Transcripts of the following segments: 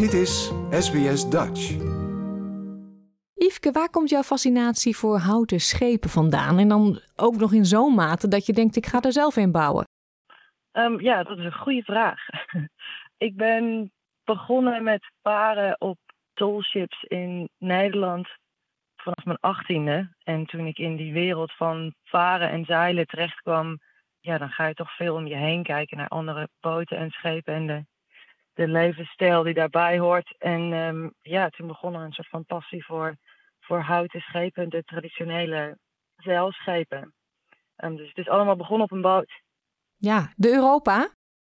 Dit is SBS Dutch. Yveske, waar komt jouw fascinatie voor houten schepen vandaan? En dan ook nog in zo'n mate dat je denkt, ik ga er zelf een bouwen. Um, ja, dat is een goede vraag. ik ben begonnen met varen op tollships in Nederland vanaf mijn achttiende. En toen ik in die wereld van varen en zeilen terecht kwam, ja, dan ga je toch veel om je heen kijken naar andere boten en schepen en de, de levensstijl die daarbij hoort. En um, ja, toen begon er een soort van passie voor, voor houten schepen, de traditionele zeilschepen. Um, dus het is allemaal begonnen op een boot. Ja, de Europa?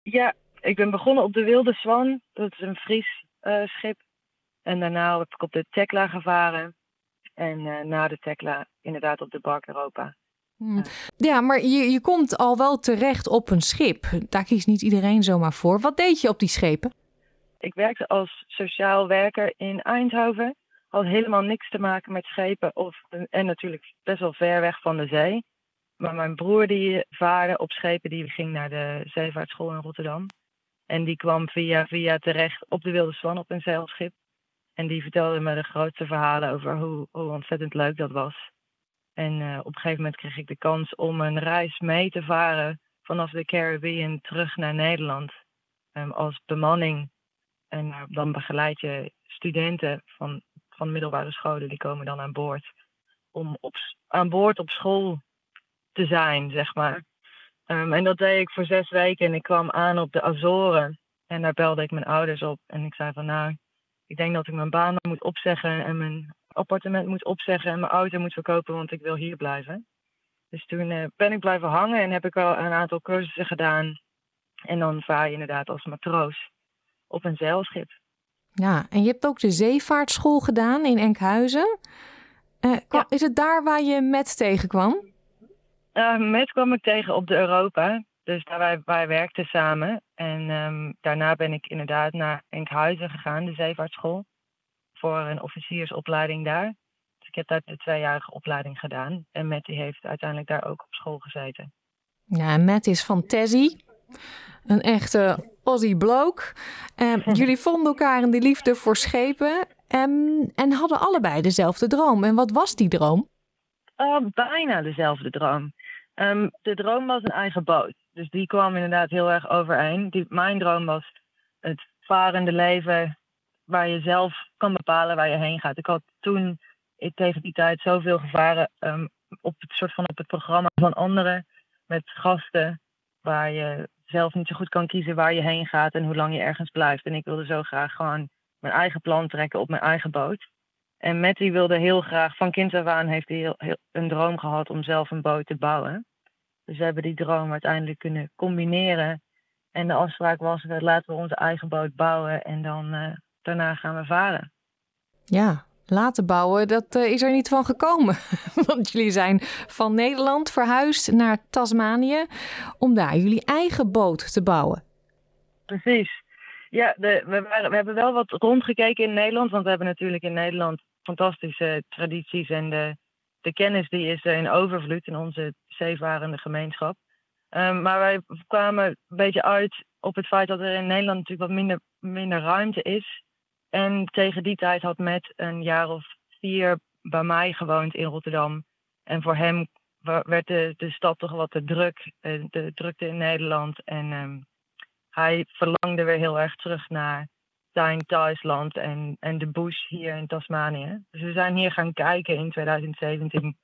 Ja, ik ben begonnen op de Wilde Swan. Dat is een Fries uh, schip. En daarna heb ik op de Tekla gevaren. En uh, na de Tekla inderdaad op de Bark Europa. Hmm. Ja, maar je, je komt al wel terecht op een schip. Daar kiest niet iedereen zomaar voor. Wat deed je op die schepen? Ik werkte als sociaal werker in Eindhoven. Had helemaal niks te maken met schepen. Of, en natuurlijk best wel ver weg van de zee. Maar mijn broer die vaarde op schepen, die ging naar de zeevaartschool in Rotterdam. En die kwam via via terecht op de Wilde Swan op een zeilschip. En die vertelde me de grootste verhalen over hoe, hoe ontzettend leuk dat was. En uh, op een gegeven moment kreeg ik de kans om een reis mee te varen vanaf de Caribbean terug naar Nederland. Um, als bemanning. En uh, dan begeleid je studenten van, van middelbare scholen, die komen dan aan boord. Om op, aan boord op school te zijn, zeg maar. Um, en dat deed ik voor zes weken en ik kwam aan op de Azoren. En daar belde ik mijn ouders op en ik zei van nou, ik denk dat ik mijn baan moet opzeggen en mijn appartement moet opzeggen en mijn auto moet verkopen, want ik wil hier blijven. Dus toen uh, ben ik blijven hangen en heb ik al een aantal cursussen gedaan. En dan vaar je inderdaad als matroos op een zeilschip. Ja, en je hebt ook de zeevaartschool gedaan in Enkhuizen. Uh, ja. Is het daar waar je met tegenkwam? Uh, met kwam ik tegen op de Europa. Dus daar wij, wij werkten samen. En um, daarna ben ik inderdaad naar Enkhuizen gegaan, de zeevaartschool. Voor een officiersopleiding daar. Dus ik heb daar de tweejarige opleiding gedaan. En Matt heeft uiteindelijk daar ook op school gezeten. Ja, Matt is van Tessie. Een echte Aussie bloke. Jullie vonden elkaar in de liefde voor schepen. Um, en hadden allebei dezelfde droom. En wat was die droom? Uh, bijna dezelfde droom. Um, de droom was een eigen boot. Dus die kwam inderdaad heel erg overeen. Die, mijn droom was het varende leven waar je zelf kan bepalen waar je heen gaat. Ik had toen tegen die tijd zoveel gevaren um, op het soort van op het programma van anderen met gasten waar je zelf niet zo goed kan kiezen waar je heen gaat en hoe lang je ergens blijft. En ik wilde zo graag gewoon mijn eigen plan trekken op mijn eigen boot. En Matty wilde heel graag, van kind af aan heeft hij heel, een droom gehad om zelf een boot te bouwen. Dus we hebben die droom uiteindelijk kunnen combineren. En de afspraak was, laten we onze eigen boot bouwen en dan uh, daarna gaan we varen. Ja, laten bouwen, dat uh, is er niet van gekomen. Want jullie zijn van Nederland verhuisd naar Tasmanië om daar jullie eigen boot te bouwen. Precies. Ja, de, we, waren, we hebben wel wat rondgekeken in Nederland, want we hebben natuurlijk in Nederland fantastische tradities en de, de kennis die is er in overvloed in onze zeevarende gemeenschap. Um, maar wij kwamen een beetje uit op het feit dat er in Nederland natuurlijk wat minder, minder ruimte is. En tegen die tijd had Matt een jaar of vier bij mij gewoond in Rotterdam. En voor hem werd de, de stad toch wat te druk, eh, de drukte in Nederland. En um, hij verlangde weer heel erg terug naar zijn thuisland en, en de bush hier in Tasmanië. Dus we zijn hier gaan kijken in 2017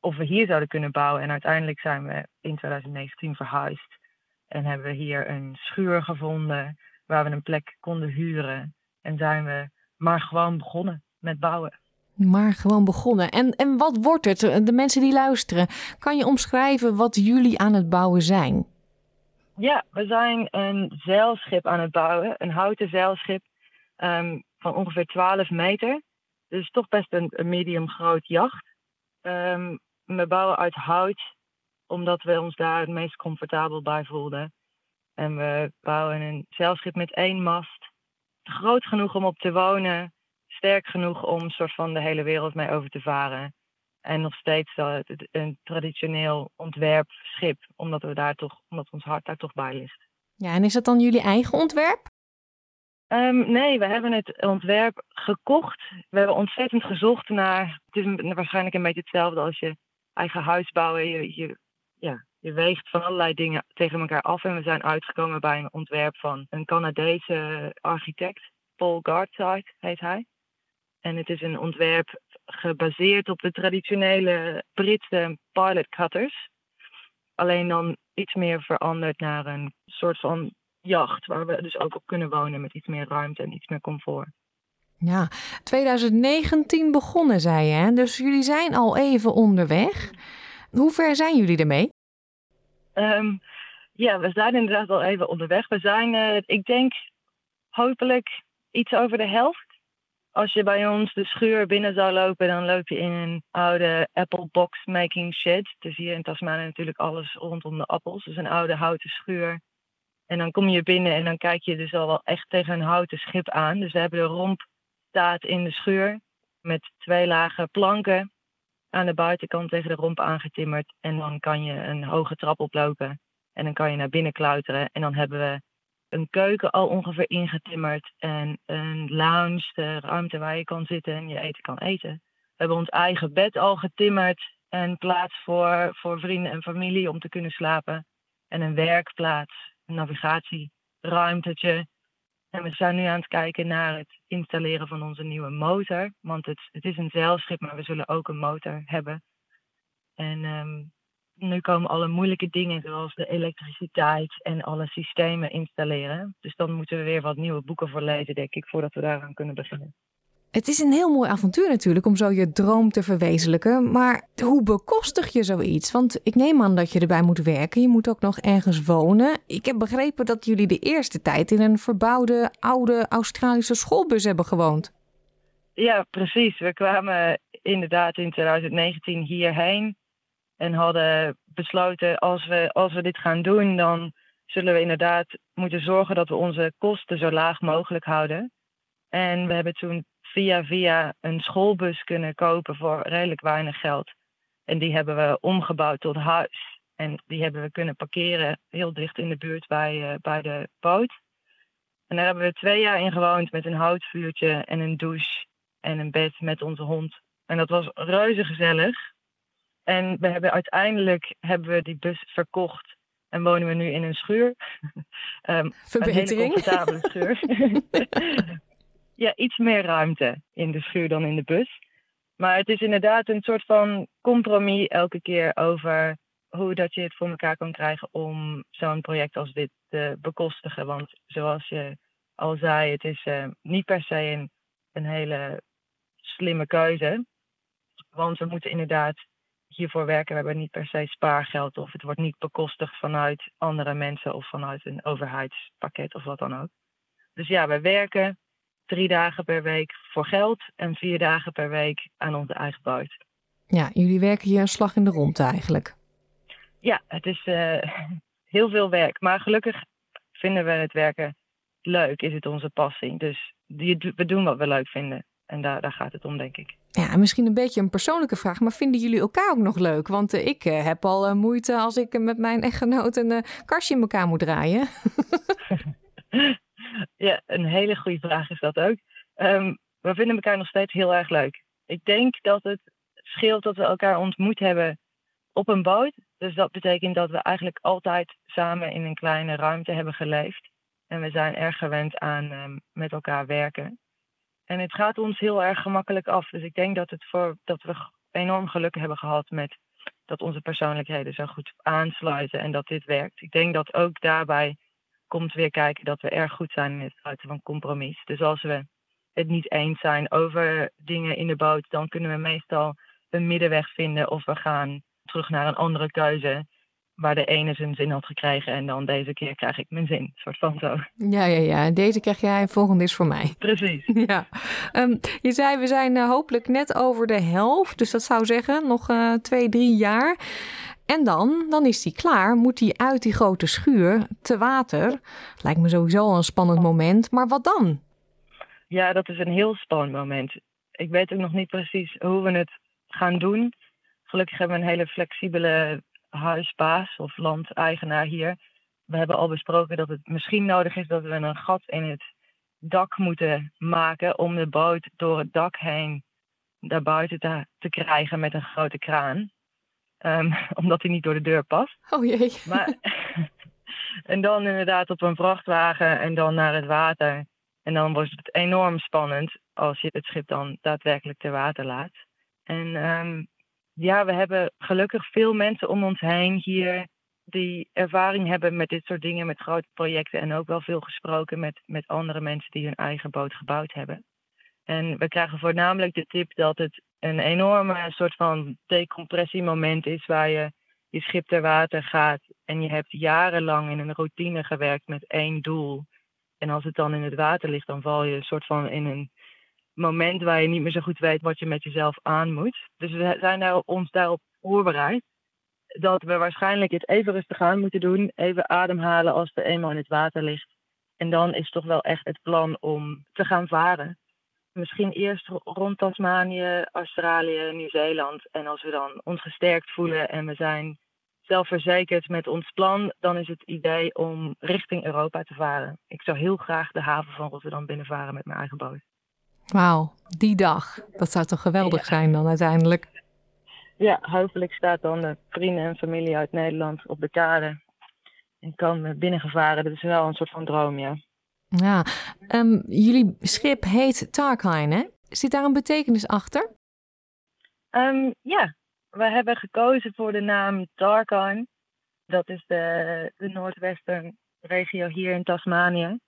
of we hier zouden kunnen bouwen. En uiteindelijk zijn we in 2019 verhuisd. En hebben we hier een schuur gevonden waar we een plek konden huren. En zijn we maar gewoon begonnen met bouwen. Maar gewoon begonnen. En, en wat wordt het? De mensen die luisteren, kan je omschrijven wat jullie aan het bouwen zijn? Ja, we zijn een zeilschip aan het bouwen. Een houten zeilschip um, van ongeveer 12 meter. Dus toch best een, een medium groot jacht. Um, we bouwen uit hout, omdat we ons daar het meest comfortabel bij voelden. En we bouwen een zeilschip met één mast. Groot genoeg om op te wonen. Sterk genoeg om soort van de hele wereld mee over te varen. En nog steeds een traditioneel ontwerpschip, omdat we daar toch, omdat ons hart daar toch bij ligt. Ja, en is dat dan jullie eigen ontwerp? Ehm, nee, we hebben het ontwerp gekocht. We hebben ontzettend gezocht naar. Het is waarschijnlijk een beetje hetzelfde als je eigen huis bouwen. Je, je, ja, je weegt van allerlei dingen tegen elkaar af. En we zijn uitgekomen bij een ontwerp van een Canadese architect. Paul Gardside heet hij. En het is een ontwerp gebaseerd op de traditionele Britse pilot cutters. Alleen dan iets meer veranderd naar een soort van jacht, waar we dus ook op kunnen wonen met iets meer ruimte en iets meer comfort. Ja, 2019 begonnen, zei je, hè? dus jullie zijn al even onderweg. Hoe ver zijn jullie ermee? Um, ja, we zijn inderdaad al even onderweg. We zijn, uh, ik denk, hopelijk iets over de helft. Als je bij ons de schuur binnen zou lopen, dan loop je in een oude apple box making shed. Is hier in Tasmanië natuurlijk alles rondom de appels. Dus een oude houten schuur en dan kom je binnen en dan kijk je dus al wel echt tegen een houten schip aan. Dus we hebben de romp staat in de schuur met twee lagen planken aan de buitenkant tegen de romp aangetimmerd. En dan kan je een hoge trap oplopen en dan kan je naar binnen klauteren. En dan hebben we een keuken al ongeveer ingetimmerd en een lounge, de ruimte waar je kan zitten en je eten kan eten. We hebben ons eigen bed al getimmerd en plaats voor, voor vrienden en familie om te kunnen slapen. En een werkplaats navigatieruimtetje. En we zijn nu aan het kijken naar het installeren van onze nieuwe motor. Want het, het is een zeilschip, maar we zullen ook een motor hebben. En um, nu komen alle moeilijke dingen, zoals de elektriciteit en alle systemen installeren. Dus dan moeten we weer wat nieuwe boeken voor lezen, denk ik, voordat we daaraan kunnen beginnen. Het is een heel mooi avontuur natuurlijk om zo je droom te verwezenlijken. Maar hoe bekostig je zoiets? Want ik neem aan dat je erbij moet werken. Je moet ook nog ergens wonen. Ik heb begrepen dat jullie de eerste tijd in een verbouwde oude Australische schoolbus hebben gewoond. Ja, precies. We kwamen inderdaad in 2019 hierheen en hadden besloten als we, als we dit gaan doen, dan zullen we inderdaad moeten zorgen dat we onze kosten zo laag mogelijk houden. En we hebben toen via via een schoolbus kunnen kopen voor redelijk weinig geld. En die hebben we omgebouwd tot huis. En die hebben we kunnen parkeren heel dicht in de buurt bij, uh, bij de boot. En daar hebben we twee jaar in gewoond met een houtvuurtje en een douche en een bed met onze hond. En dat was reuze gezellig. En we hebben uiteindelijk hebben we die bus verkocht en wonen we nu in een schuur. um, Verbetering. Een hele comfortabele schuur. ja, iets meer ruimte in de schuur dan in de bus. Maar het is inderdaad een soort van compromis elke keer over hoe dat je het voor elkaar kan krijgen om zo'n project als dit te bekostigen. Want zoals je al zei, het is uh, niet per se een, een hele slimme keuze. Want we moeten inderdaad hiervoor werken. We hebben niet per se spaargeld of het wordt niet bekostigd vanuit andere mensen of vanuit een overheidspakket of wat dan ook. Dus ja, we werken drie dagen per week voor geld en vier dagen per week aan onze eigen buit. Ja, jullie werken hier een slag in de rond eigenlijk. Ja, het is uh, heel veel werk. Maar gelukkig vinden we het werken leuk, is het onze passie. Dus we doen wat we leuk vinden. En daar, daar gaat het om, denk ik. Ja, misschien een beetje een persoonlijke vraag, maar vinden jullie elkaar ook nog leuk? Want uh, ik uh, heb al moeite als ik met mijn echtgenoot een kastje in elkaar moet draaien. Ja, een hele goede vraag is dat ook. Um, we vinden elkaar nog steeds heel erg leuk. Ik denk dat het scheelt dat we elkaar ontmoet hebben op een boot. Dus dat betekent dat we eigenlijk altijd samen in een kleine ruimte hebben geleefd. En we zijn erg gewend aan um, met elkaar werken. En het gaat ons heel erg gemakkelijk af. Dus ik denk dat, het voor, dat we enorm geluk hebben gehad met dat onze persoonlijkheden zo goed aansluiten en dat dit werkt. Ik denk dat ook daarbij komt weer kijken dat we erg goed zijn in het sluiten van compromis. Dus als we het niet eens zijn over dingen in de boot, dan kunnen we meestal een middenweg vinden of we gaan terug naar een andere keuze waar de ene zijn zin had gekregen en dan deze keer krijg ik mijn zin. soort van zo. Ja, ja, ja. Deze krijg jij, volgende is voor mij. Precies. Ja. Um, je zei, we zijn uh, hopelijk net over de helft. Dus dat zou zeggen, nog uh, twee, drie jaar. En dan, dan is hij klaar, moet hij uit die grote schuur te water. Lijkt me sowieso een spannend moment, maar wat dan? Ja, dat is een heel spannend moment. Ik weet ook nog niet precies hoe we het gaan doen. Gelukkig hebben we een hele flexibele huisbaas of landeigenaar hier. We hebben al besproken dat het misschien nodig is dat we een gat in het dak moeten maken om de boot door het dak heen daar buiten te, te krijgen met een grote kraan. Ehm, omdat hij niet door de deur past. Oh jee. Maar, en dan inderdaad op een vrachtwagen en dan naar het water. En dan wordt het enorm spannend als je het schip dan daadwerkelijk ter water laat. En ehm, ja, we hebben gelukkig veel mensen om ons heen hier die ervaring hebben met dit soort dingen, met grote projecten. En ook wel veel gesproken met, met andere mensen die hun eigen boot gebouwd hebben. En we krijgen voornamelijk de tip dat het een enorme soort van decompressiemoment is waar je je schip ter water gaat en je hebt jarenlang in een routine gewerkt met één doel. En als het dan in het water ligt, dan val je een soort van in een moment waar je niet meer zo goed weet wat je met jezelf aan moet. Dus we zijn daar, ons daarop voorbereid. Dat we waarschijnlijk het even rustig aan moeten doen, even ademhalen als het eenmaal in het water ligt. En dan is toch wel echt het plan om te gaan varen. Misschien eerst rond Tasmanië, Australië, Nieuw-Zeeland. En als we dan ons gesterkt voelen en we zijn zelfverzekerd met ons plan, dan is het idee om richting Europa te varen. Ik zou heel graag de haven van Rotterdam binnenvaren met mijn eigen boot. Wauw, die dag. Dat zou toch geweldig zijn dan uiteindelijk? Ja, hopelijk staat dan de vrienden en familie uit Nederland op de kade. En kan binnengevaren. Dat is wel een soort van droom, ja. Ja, um, jullie schip heet Tarkine, hè? Zit daar een betekenis achter? Um, ja, we hebben gekozen voor de naam Tarkine. Dat is de, de noordwesten regio hier in Tasmanië.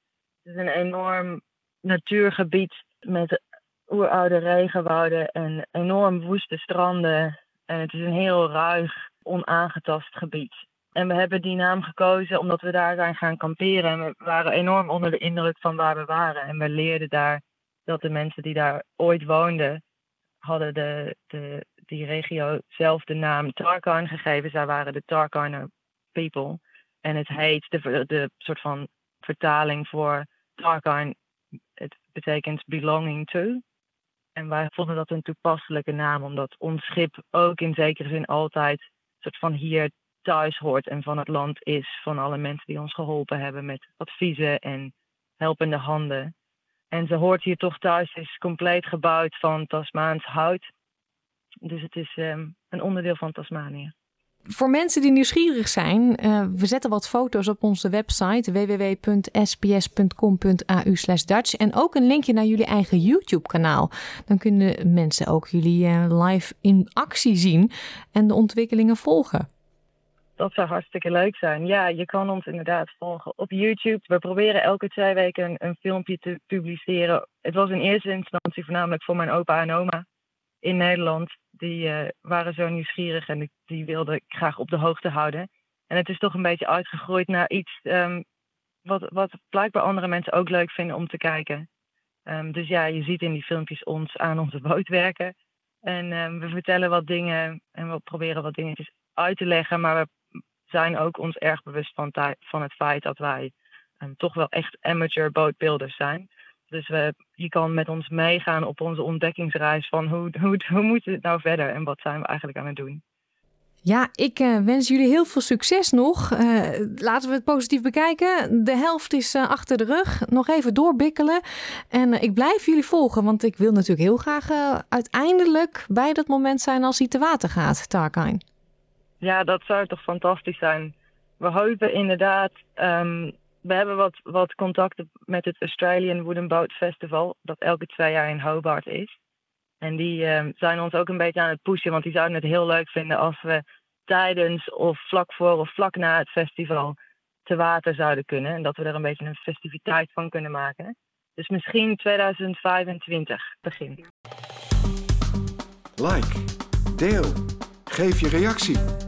Het is een enorm natuurgebied met oeroude regenwouden en enorm woeste stranden. En het is een heel ruig, onaangetast gebied. En we hebben die naam gekozen omdat we daar zijn gaan kamperen. En we waren enorm onder de indruk van waar we waren. En we leerden daar dat de mensen die daar ooit woonden, hadden de, de, die regio zelf de naam Tarkan gegeven. Zij waren de Tarkiner people. En het heet, de, de soort van vertaling voor Tarkan, het betekent belonging to. En wij vonden dat een toepasselijke naam, omdat ons schip ook in zekere zin altijd soort van hier thuis hoort en van het land is. Van alle mensen die ons geholpen hebben met adviezen en helpende handen. En ze hoort hier toch thuis, is compleet gebouwd van Tasmaans hout. Dus het is um, een onderdeel van Tasmanië. Voor mensen die nieuwsgierig zijn, uh, we zetten wat foto's op onze website www.sbs.com.au Dutch en ook een linkje naar jullie eigen YouTube-kanaal. Dan kunnen mensen ook jullie uh, live in actie zien en de ontwikkelingen volgen. Dat zou hartstikke leuk zijn. Ja, je kan ons inderdaad volgen op YouTube. We proberen elke twee weken een, een filmpje te publiceren. Het was in eerste instantie voornamelijk voor mijn opa en oma in Nederland. Die uh, waren zo nieuwsgierig en die wilde ik graag op de hoogte houden. En het is toch een beetje uitgegroeid naar iets um, wat, wat blijkbaar andere mensen ook leuk vinden om te kijken. Um, dus ja, je ziet in die filmpjes ons aan onze boot werken. En um, we vertellen wat dingen en we proberen wat dingetjes uit te leggen. Maar we zijn ook ons erg bewust van, van het feit dat wij um, toch wel echt amateur bootbuilders zijn. Dus we, je kan met ons meegaan op onze ontdekkingsreis van hoe, hoe, hoe moet het nou verder en wat zijn we eigenlijk aan het doen. Ja, ik uh, wens jullie heel veel succes nog. Uh, laten we het positief bekijken. De helft is uh, achter de rug. Nog even doorbikkelen. En ik blijf jullie volgen, want ik wil natuurlijk heel graag uiteindelijk bij dat moment zijn als hij te water gaat, Tarkine. Ja, dat zou toch fantastisch zijn. We hopen inderdaad. Um, we hebben wat, wat contacten met het Australian Wooden Boat Festival, dat elke twee jaar in Hobart is. En die um, zijn ons ook een beetje aan het pushen, want die zouden het heel leuk vinden als we tijdens of vlak voor of vlak na het festival te water zouden kunnen. En dat we er een beetje een festiviteit van kunnen maken. Dus misschien 2025 begin. Like, deel, geef je reactie.